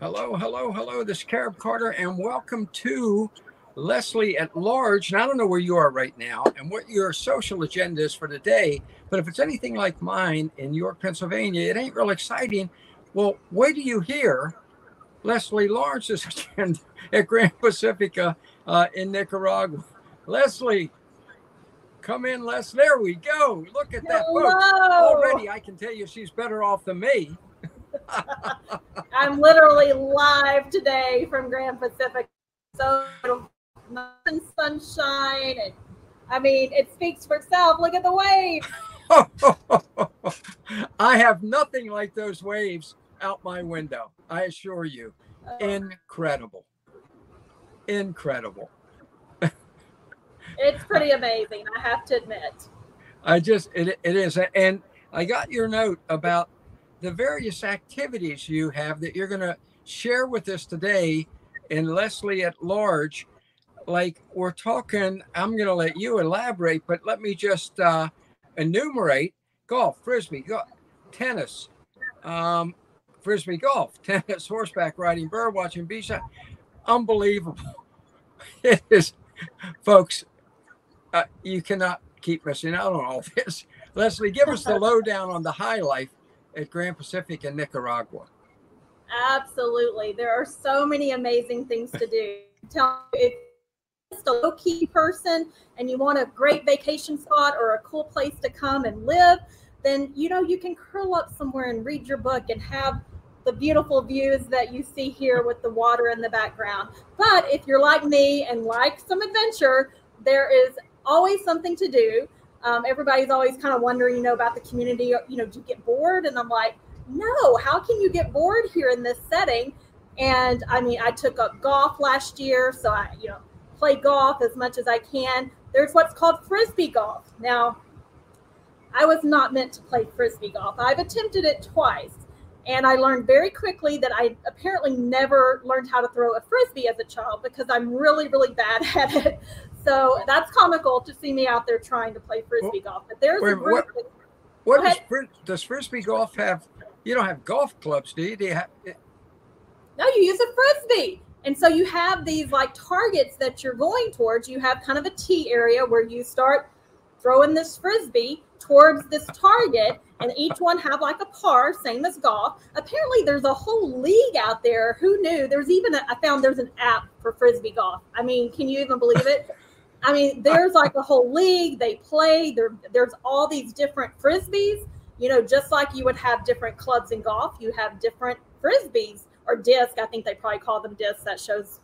Hello, hello, hello. This is Carib Carter, and welcome to Leslie at Large. And I don't know where you are right now and what your social agenda is for today, but if it's anything like mine in York, Pennsylvania, it ain't real exciting. Well, wait do you hear Leslie Lawrence's agenda at Gran Pacifica uh, in Nicaragua. Leslie, come in, Les. There we go. Look at that. Hello. Already, I can tell you she's better off than me. I'm literally live today from Grand Pacific. So and sunshine and I mean it speaks for itself. Look at the waves. I have nothing like those waves out my window. I assure you. Uh, Incredible. Incredible. it's pretty amazing, I have to admit. I just it, it is and I got your note about the various activities you have that you're going to share with us today in Leslie at Large. Like we're talking, I'm going to let you elaborate, but let me just uh, enumerate golf, frisbee, go- tennis, um, frisbee golf, tennis, horseback riding, bird watching, beach. Unbelievable. It is, folks, uh, you cannot keep missing out on all this. Leslie, give us the lowdown on the high life at Grand Pacific in Nicaragua. Absolutely. There are so many amazing things to do. Tell if just a low key person and you want a great vacation spot or a cool place to come and live, then you know you can curl up somewhere and read your book and have the beautiful views that you see here with the water in the background. But if you're like me and like some adventure, there is always something to do. Um, everybody's always kind of wondering, you know, about the community. You know, do you get bored? And I'm like, no. How can you get bored here in this setting? And I mean, I took up golf last year, so I, you know, play golf as much as I can. There's what's called frisbee golf. Now, I was not meant to play frisbee golf. I've attempted it twice, and I learned very quickly that I apparently never learned how to throw a frisbee as a child because I'm really, really bad at it. So that's comical to see me out there trying to play frisbee golf. But there's Wait, a group. what- that- What does, fris- does frisbee golf have? You don't have golf clubs, do you? Do you have? No, you use a frisbee. And so you have these like targets that you're going towards. You have kind of a T area where you start throwing this frisbee towards this target, and each one have like a par, same as golf. Apparently, there's a whole league out there. Who knew? There's even a, I found there's an app for frisbee golf. I mean, can you even believe it? I mean, there's like a whole league. They play. There, there's all these different frisbees. You know, just like you would have different clubs in golf, you have different frisbees or disc. I think they probably call them discs. That shows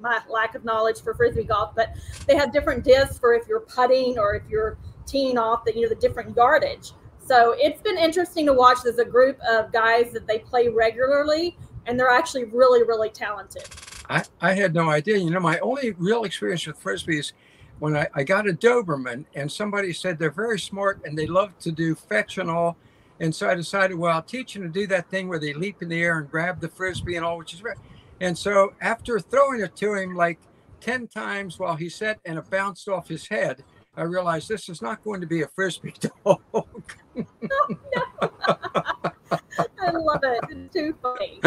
my lack of knowledge for frisbee golf. But they have different discs for if you're putting or if you're teeing off the you know the different yardage. So it's been interesting to watch. There's a group of guys that they play regularly, and they're actually really, really talented. I, I had no idea. You know, my only real experience with frisbees when I, I got a Doberman and somebody said they're very smart and they love to do fetch and all. And so I decided, well, I'll teach them to do that thing where they leap in the air and grab the frisbee and all, which is right. And so after throwing it to him like 10 times while he sat and it bounced off his head, I realized this is not going to be a frisbee dog. I love it. It's too funny.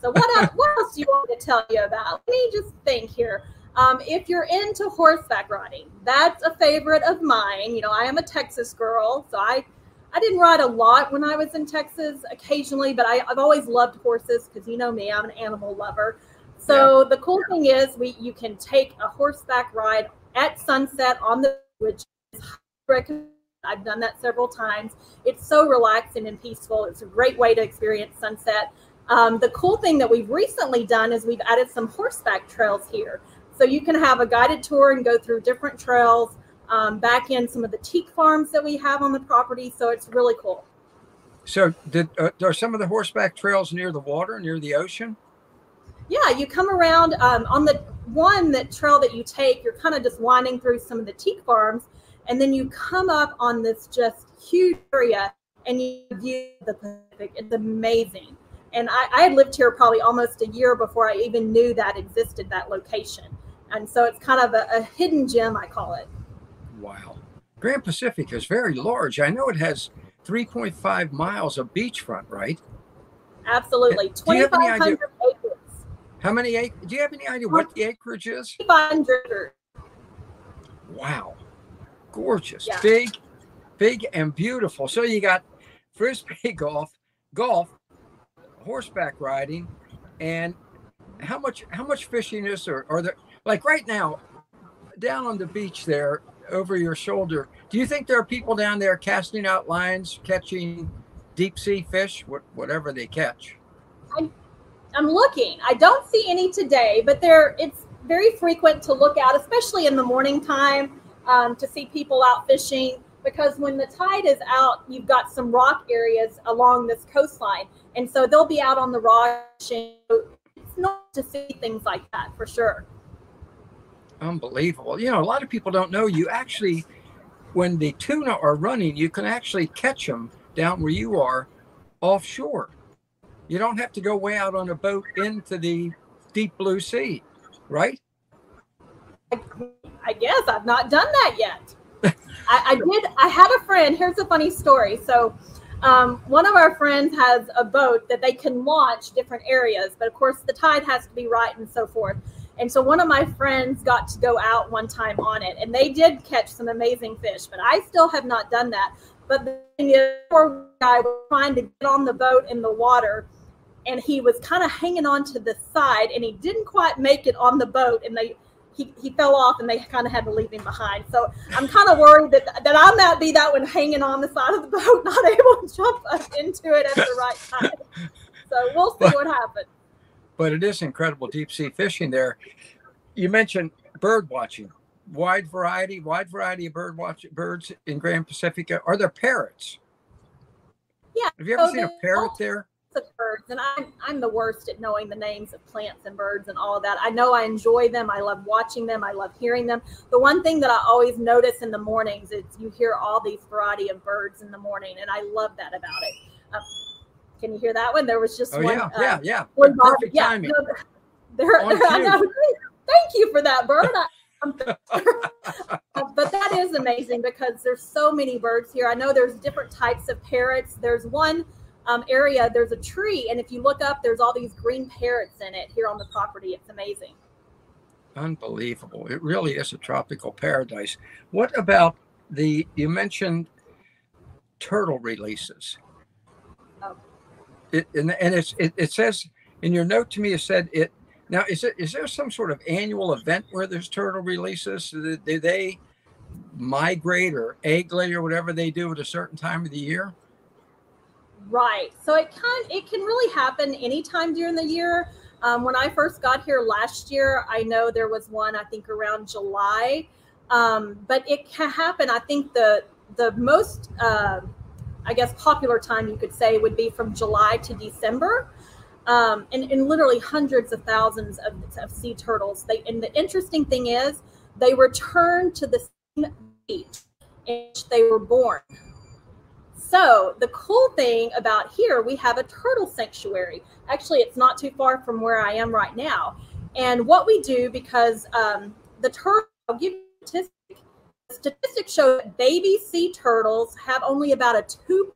So what else, what else do you want me to tell you about? Let me just think here. Um, if you're into horseback riding, that's a favorite of mine. You know, I am a Texas girl, so I I didn't ride a lot when I was in Texas, occasionally, but I, I've always loved horses because you know me, I'm an animal lover. So the cool thing is, we you can take a horseback ride at sunset on the which is recommended. I've done that several times. It's so relaxing and peaceful. It's a great way to experience sunset. Um, the cool thing that we've recently done is we've added some horseback trails here. So you can have a guided tour and go through different trails um, back in some of the teak farms that we have on the property. So it's really cool. so did uh, are some of the horseback trails near the water, near the ocean? Yeah, you come around um, on the one that trail that you take, you're kind of just winding through some of the teak farms, and then you come up on this just huge area and you view the Pacific. It's amazing. And I, I had lived here probably almost a year before I even knew that existed, that location. And so it's kind of a, a hidden gem, I call it. Wow. Grand Pacific is very large. I know it has 3.5 miles of beachfront, right? Absolutely. Do you have any idea- 2,500 acres. How many acres? Do you have any idea what the acreage is? 2,500. Wow. Gorgeous. Yeah. Big, big and beautiful. So you got frisbee golf, golf, horseback riding, and how much how much fishing is there? Are there like right now, down on the beach there over your shoulder, do you think there are people down there casting out lines, catching deep sea fish, whatever they catch? I'm looking. I don't see any today, but there it's very frequent to look out, especially in the morning time, um, to see people out fishing. Because when the tide is out, you've got some rock areas along this coastline, and so they'll be out on the rock. It's not to see things like that for sure. Unbelievable. You know, a lot of people don't know you actually, when the tuna are running, you can actually catch them down where you are offshore. You don't have to go way out on a boat into the deep blue sea, right? I guess I've not done that yet. I, I did. I had a friend. Here's a funny story. So, um, one of our friends has a boat that they can launch different areas, but of course the tide has to be right and so forth. And so one of my friends got to go out one time on it, and they did catch some amazing fish. But I still have not done that. But the poor guy was trying to get on the boat in the water, and he was kind of hanging on to the side, and he didn't quite make it on the boat, and they he, he fell off and they kind of had to leave him behind. So I'm kind of worried that that I might be that one hanging on the side of the boat, not able to jump up into it at the right time. So we'll see what happens. But it is incredible deep sea fishing there. You mentioned bird watching, wide variety, wide variety of bird watch birds in Gran Pacifica. Are there parrots? Yeah, Have you ever so seen a parrot there? Of birds and I'm I'm the worst at knowing the names of plants and birds and all of that. I know I enjoy them. I love watching them. I love hearing them. The one thing that I always notice in the mornings is you hear all these variety of birds in the morning and I love that about it. Um, can you hear that one? There was just Oh one yeah, uh, yeah, yeah. one bird. Perfect Yeah, timing. no, they're, they're. Thank you for that, bird. I, Uh, but that is amazing because there's so many birds here. I know there's different types of parrots. There's one um, area, there's a tree, and if you look up, there's all these green parrots in it here on the property. It's amazing. Unbelievable. It really is a tropical paradise. What about the, you mentioned turtle releases. Oh. It, and, and it's, it, it says in your note to me, it said it, now is it, is there some sort of annual event where there's turtle releases? Do they, do they migrate or egg lay or whatever they do at a certain time of the year? Right. So it can it can really happen anytime during the year. Um, when I first got here last year, I know there was one I think around July, um, but it can happen. I think the the most uh, I guess popular time you could say would be from July to December. Um, and, and literally hundreds of thousands of, of sea turtles. They and the interesting thing is they return to the same beach in which they were born. So the cool thing about here, we have a turtle sanctuary. Actually, it's not too far from where I am right now. And what we do, because um, the turtle, I'll give you. Statistics show that baby sea turtles have only about a two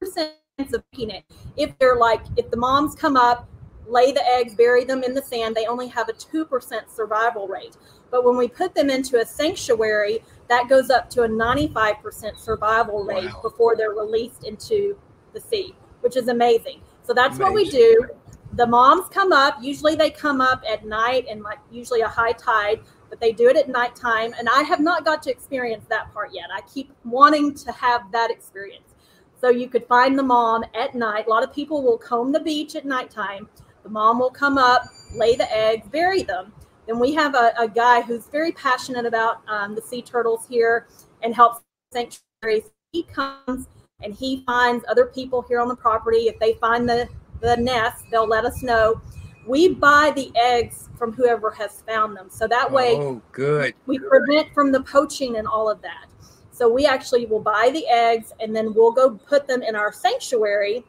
percent of making it. If they're like, if the moms come up, lay the eggs, bury them in the sand, they only have a two percent survival rate. But when we put them into a sanctuary, that goes up to a 95% survival rate Wow. before they're released into the sea, which is amazing. So that's what we do. The moms come up. Usually they come up at night and like usually a high tide, but they do it at nighttime. And I have not got to experience that part yet. I keep wanting to have that experience. So you could find the mom at night. A lot of people will comb the beach at nighttime. The mom will come up, lay the eggs, bury them. Then we have a, a guy who's very passionate about um, the sea turtles here and helps sanctuaries. He comes and he finds other people here on the property. If they find the, the nest, they'll let us know. We buy the eggs from whoever has found them. So that way Oh, good. we prevent from the poaching and all of that. So we actually will buy the eggs and then we'll go put them in our sanctuary.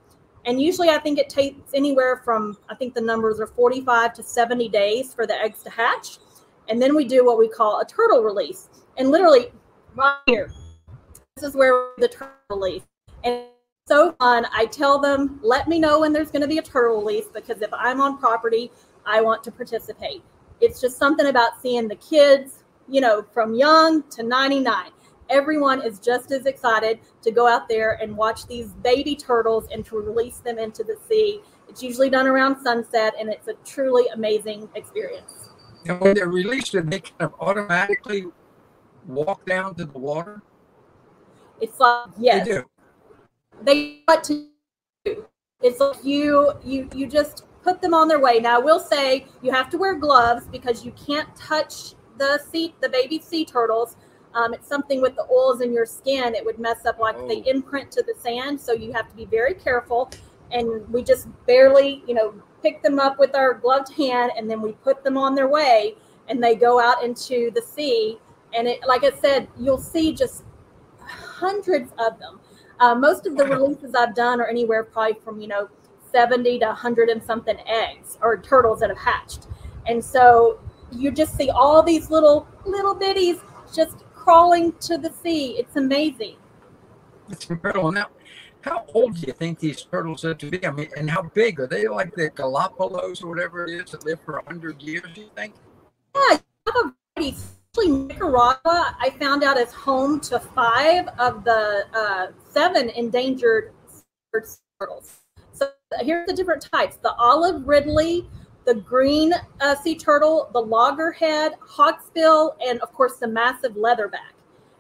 And usually I think it takes anywhere from I think the numbers are 45 to 70 days for the eggs to hatch. And then we do what we call a turtle release. And literally right here, this is where the turtle release. And so fun. I tell them, let me know when there's going to be a turtle release because if I'm on property, I want to participate. It's just something about seeing the kids, you know, from young to 99. Everyone is just as excited to go out there and watch these baby turtles and to release them into the sea. It's usually done around sunset, and it's a truly amazing experience. And when they're released, they kind of automatically walk down to the water? It's like yes, They do. they what to do. It's like you you you just put them on their way. Now I will say you have to wear gloves because you can't touch the sea the baby sea turtles. Um, it's something with the oils in your skin. It would mess up like they Oh. imprint to the sand. So you have to be very careful. And we just barely, you know, pick them up with our gloved hand and then we put them on their way and they go out into the sea. And it, like I said, you'll see just hundreds of them. Uh, most of the releases I've done are anywhere probably from you know 70 to 100 and something eggs or turtles that have hatched, and so you just see all these little little bitties just crawling to the sea. It's amazing. It's incredible. Now, how old do you think these turtles live to be? I mean, and how big are they? Like the Galapagos or whatever it is that live for hundred years? Do you think? Yeah, you have a variety. Actually, Nicaragua, I found out is home to five of the uh, seven endangered turtles. So here's the different types: the olive ridley, the green uh, sea turtle, the loggerhead, hawksbill, and of course the massive leatherback.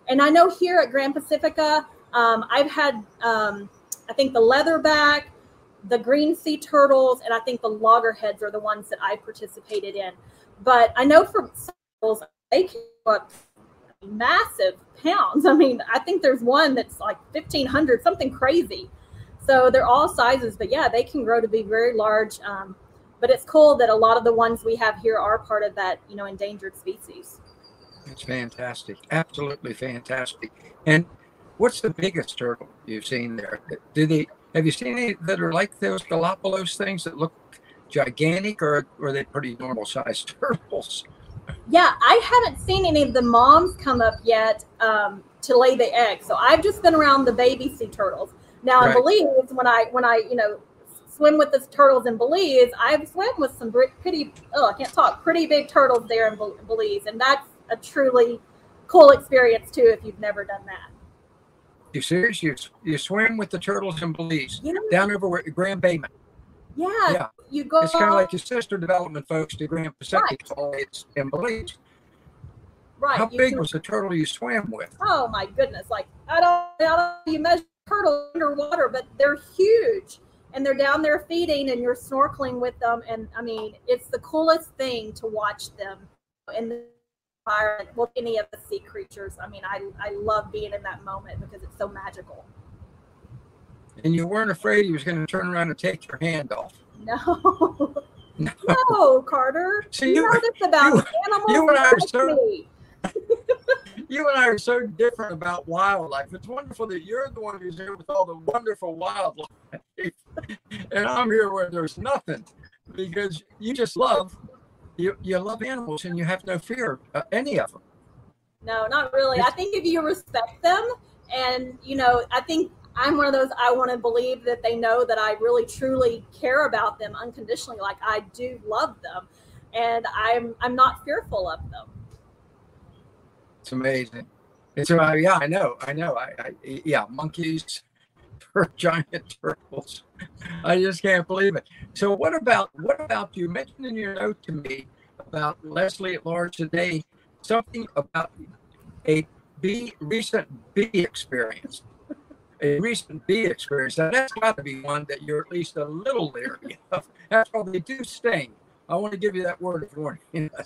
And I know here at Gran Pacifica, um, I've had, um, I think the leatherback, the green sea turtles, and I think the loggerheads are the ones that I participated in. But I know for turtles, they can up massive pounds. I mean, I think there's one that's like 1,500, something crazy. So they're all sizes, but yeah, they can grow to be very large. Um, but it's cool that a lot of the ones we have here are part of that, you know, endangered species. It's fantastic. Absolutely fantastic. And what's the biggest turtle you've seen there? Do they have you seen any that are like those Galapagos things that look gigantic, or are they pretty normal sized turtles? Yeah, I haven't seen any of the moms come up yet um, to lay the eggs. So I've just been around the baby sea turtles. Now Right. Belize, when I when I you know swim with the turtles in Belize, I've swam with some pretty oh I can't talk pretty big turtles there in Belize, and that's a truly cool experience too if you've never done that. You serious? You you swim with the turtles in Belize You know, down over where Grand Baymen. yeah, Yeah, you go. it's kind of like your sister development folks to Grand Pacific. only It's in Belize. right. How you big was the turtle you swam with? Oh my goodness! Like I don't, I don't you measure turtles underwater, but they're huge, and they're down there feeding, and you're snorkeling with them, and I mean, it's the coolest thing to watch them in the environment. Well, any of the sea creatures. I mean, I I love being in that moment because it's so magical. And you weren't afraid he was going to turn around and take your hand off. No, No. no, Carter. See, you you- know this about you- animals. you and I are so-. You and I are so different about wildlife. It's wonderful that you're the one who's here with all the wonderful wildlife, and I'm here where there's nothing, because you just love you. You love animals, and you have no fear of any of them. No, not really. I think if you respect them, and you know, I think I'm one of those. I want to believe that they know that I really truly care about them unconditionally. Like I do love them, and I'm I'm not fearful of them. It's amazing. It's uh, yeah, I know, I know. I, I yeah, monkeys, giant turtles. I just can't believe it. So what about what about you mentioned in your note to me about Leslie at large today something about a bee recent bee experience. A recent bee experience. Now that's got to be one that you're at least a little leery of. That's they do sting. I want to give you that word of warning.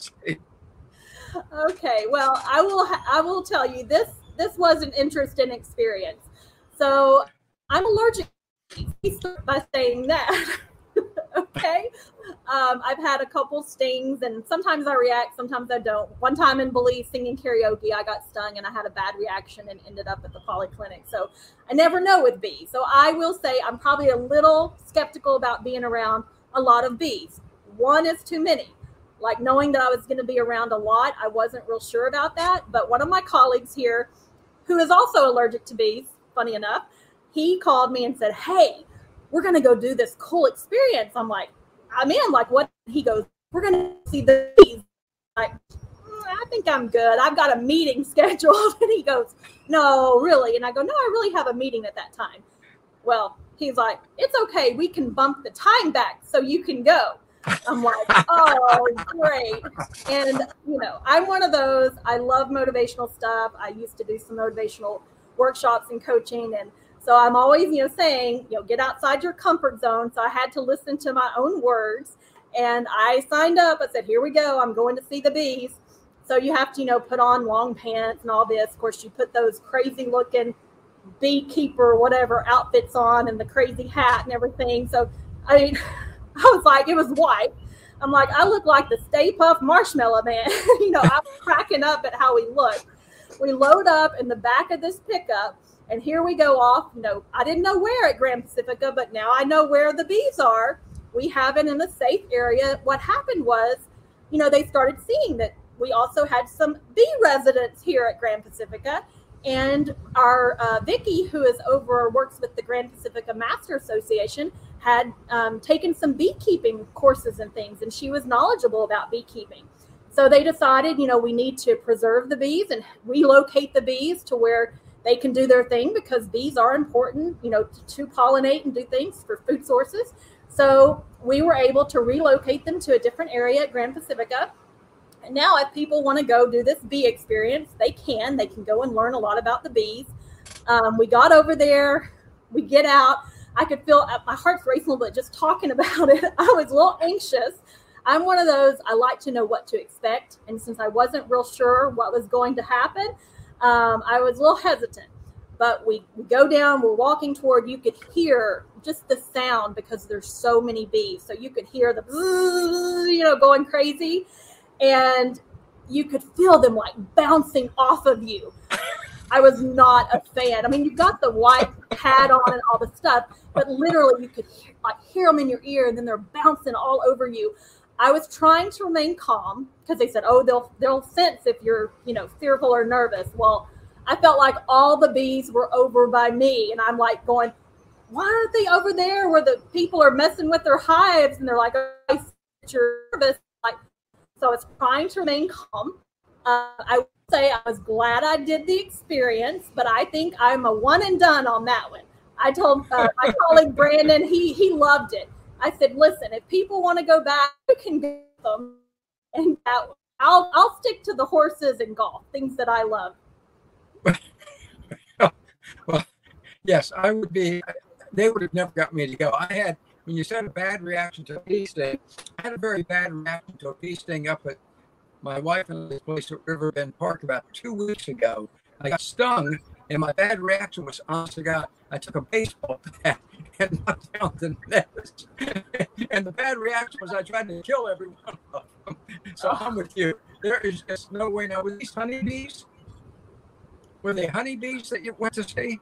Okay, well, I will I will tell you this this was an interesting experience. So I'm allergic. Start by saying that. okay, um, I've had a couple stings, and sometimes I react, sometimes I don't. One time in Belize singing karaoke, I got stung, and I had a bad reaction and ended up at the polyclinic. So I never know with bees. So I will say I'm probably a little skeptical about being around a lot of bees. One is too many like knowing that I was going to be around a lot, I wasn't real sure about that. But one of my colleagues here, who is also allergic to bees, funny enough, he called me and said, Hey, we're going to go do this cool experience. I'm like, I'm in. Like, what? He goes, We're going to see the bees. Like, mm, I think I'm good. I've got a meeting scheduled. And he goes, No, really? And I go, No, I really have a meeting at that time. Well, he's like, It's okay. We can bump the time back so you can go. I'm like, oh, great. And, you know, I'm one of those. I love motivational stuff. I used to do some motivational workshops and coaching. And so I'm always, you know, saying, you know, get outside your comfort zone. So I had to listen to my own words. And I signed up. I said, here we go. I'm going to see the bees. So you have to, you know, put on long pants and all this. Of course, you put those crazy looking beekeeper, whatever outfits on and the crazy hat and everything. So, I mean, I was like, it was white. I'm like, I look like the Stay Puft Marshmallow Man. you know, I'm cracking up at how we look. We load up in the back of this pickup, and here we go off. Know, I didn't know where at Gran Pacifica, but now I know where the bees are. We have it in a safe area. What happened was, you know, they started seeing that we also had some bee residents here at Gran Pacifica. And our uh, Vicky, who is over works with the Gran Pacifica Master Association, had um, taken some beekeeping courses and things, and she was knowledgeable about beekeeping. So they decided, you know, we need to preserve the bees and relocate the bees to where they can do their thing because bees are important, you know, to, to pollinate and do things for food sources. So we were able to relocate them to a different area at Gran Pacifica. And now, if people want to go do this bee experience, they can. They can go and learn a lot about the bees. Um, we got over there, we get out. I could feel uh, my heart's racing a little bit just talking about it. I was a little anxious. I'm one of those, I like to know what to expect. And since I wasn't real sure what was going to happen, um, I was a little hesitant. But we, we go down, we're walking toward, you could hear just the sound because there's so many bees. So you could hear the, you know, going crazy. And you could feel them like bouncing off of you. I was not a fan. I mean, you've got the white hat on and all the stuff, but literally you could hear, like hear them in your ear, and then they're bouncing all over you. I was trying to remain calm because they said, "Oh, they'll they'll sense if you're you know fearful or nervous." Well, I felt like all the bees were over by me, and I'm like going, "Why aren't they over there where the people are messing with their hives?" And they're like, "Oh, you're nervous." Like, so I was trying to remain calm. Uh, I say I was glad I did the experience, but I think I'm a one and done on that one. I told uh, my colleague Brandon, he he loved it. I said, listen, if people want to go back, you can get them, and that, I'll I'll stick to the horses and golf, things that I love. well, yes, I would be. They would have never got me to go. I had when you said a bad reaction to a bee sting. I had a very bad reaction to a bee sting up at my wife and I place at Riverbend Park about two weeks ago. I got stung, and my bad reaction was, honest to God, I took a baseball bat and knocked down the nest. and the bad reaction was I tried to kill every one of them. So ah. I'm with you. There is just no way. Now, were these honeybees? Were they honeybees that you went to see?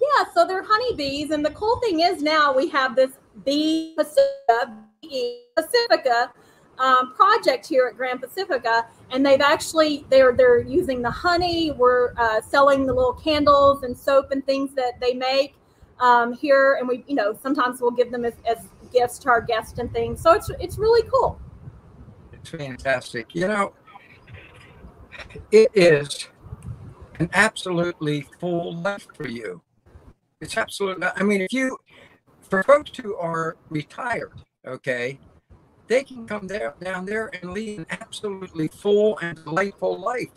Yeah, so they're honeybees. And the cool thing is now we have this bee Pacifica, bee Pacifica um, project here at Gran Pacifica, and they've actually they're they're using the honey. We're uh, selling the little candles and soap and things that they make um, here, and we you know sometimes we'll give them as, as gifts to our guests and things. So it's it's really cool. It's fantastic. You know, it is an absolutely full life for you. It's absolutely. I mean, if you for folks who are retired, okay, they can come there, down there and lead an absolutely full and delightful life.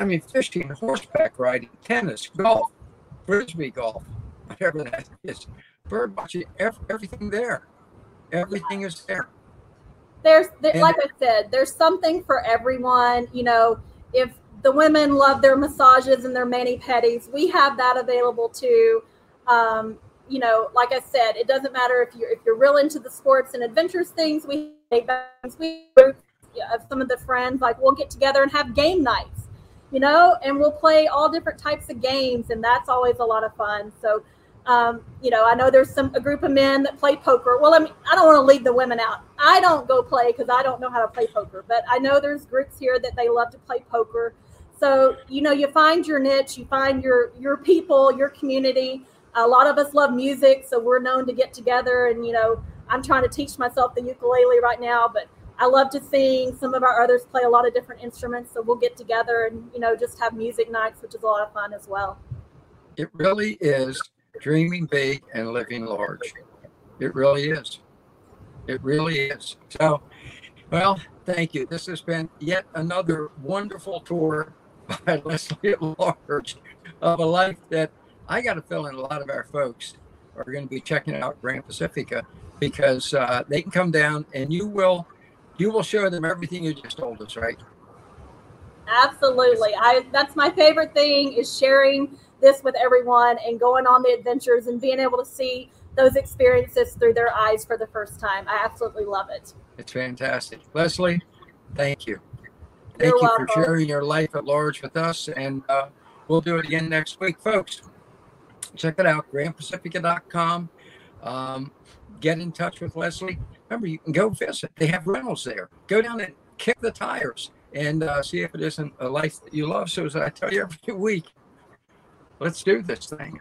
I mean, fishing, horseback riding, tennis, golf, frisbee golf, whatever that is, bird watching, everything there. Everything is there. There's, there, like I said, there's something for everyone. You know, if the women love their massages and their mani pedis, we have that available too. Um, you know, like I said, it doesn't matter if you're if you're real into the sports and adventures things. We of some of the friends like we'll get together and have game nights, you know, and we'll play all different types of games, and that's always a lot of fun. So, um, you know, I know there's some a group of men that play poker. Well, I mean, I don't want to leave the women out. I don't go play because I don't know how to play poker, but I know there's groups here that they love to play poker. So you know, you find your niche, you find your your people, your community. A lot of us love music, so we're known to get together. And you know, I'm trying to teach myself the ukulele right now, but I love to sing. Some of our others play a lot of different instruments, so we'll get together and you know just have music nights, which is a lot of fun as well. It really is dreaming big and living large. It really is. It really is. So, well, thank you. This has been yet another wonderful tour by Leslie at Large of a life that I got a feeling a lot of our folks are going to be checking out Gran Pacifica because uh, they can come down and you will you will show them everything you just told us, right? Absolutely. I that's my favorite thing is sharing this with everyone and going on the adventures and being able to see those experiences through their eyes for the first time. I absolutely love it. It's fantastic. Leslie, thank you. Thank You're you welcome. for sharing your life at large with us. And uh, we'll do it again next week, folks. Check it out, granpacifica.com. Um, get in touch with Leslie. Remember, you can go visit. They have rentals there. Go down and kick the tires and uh, see if it isn't a life that you love. So, as I tell you every week, let's do this thing.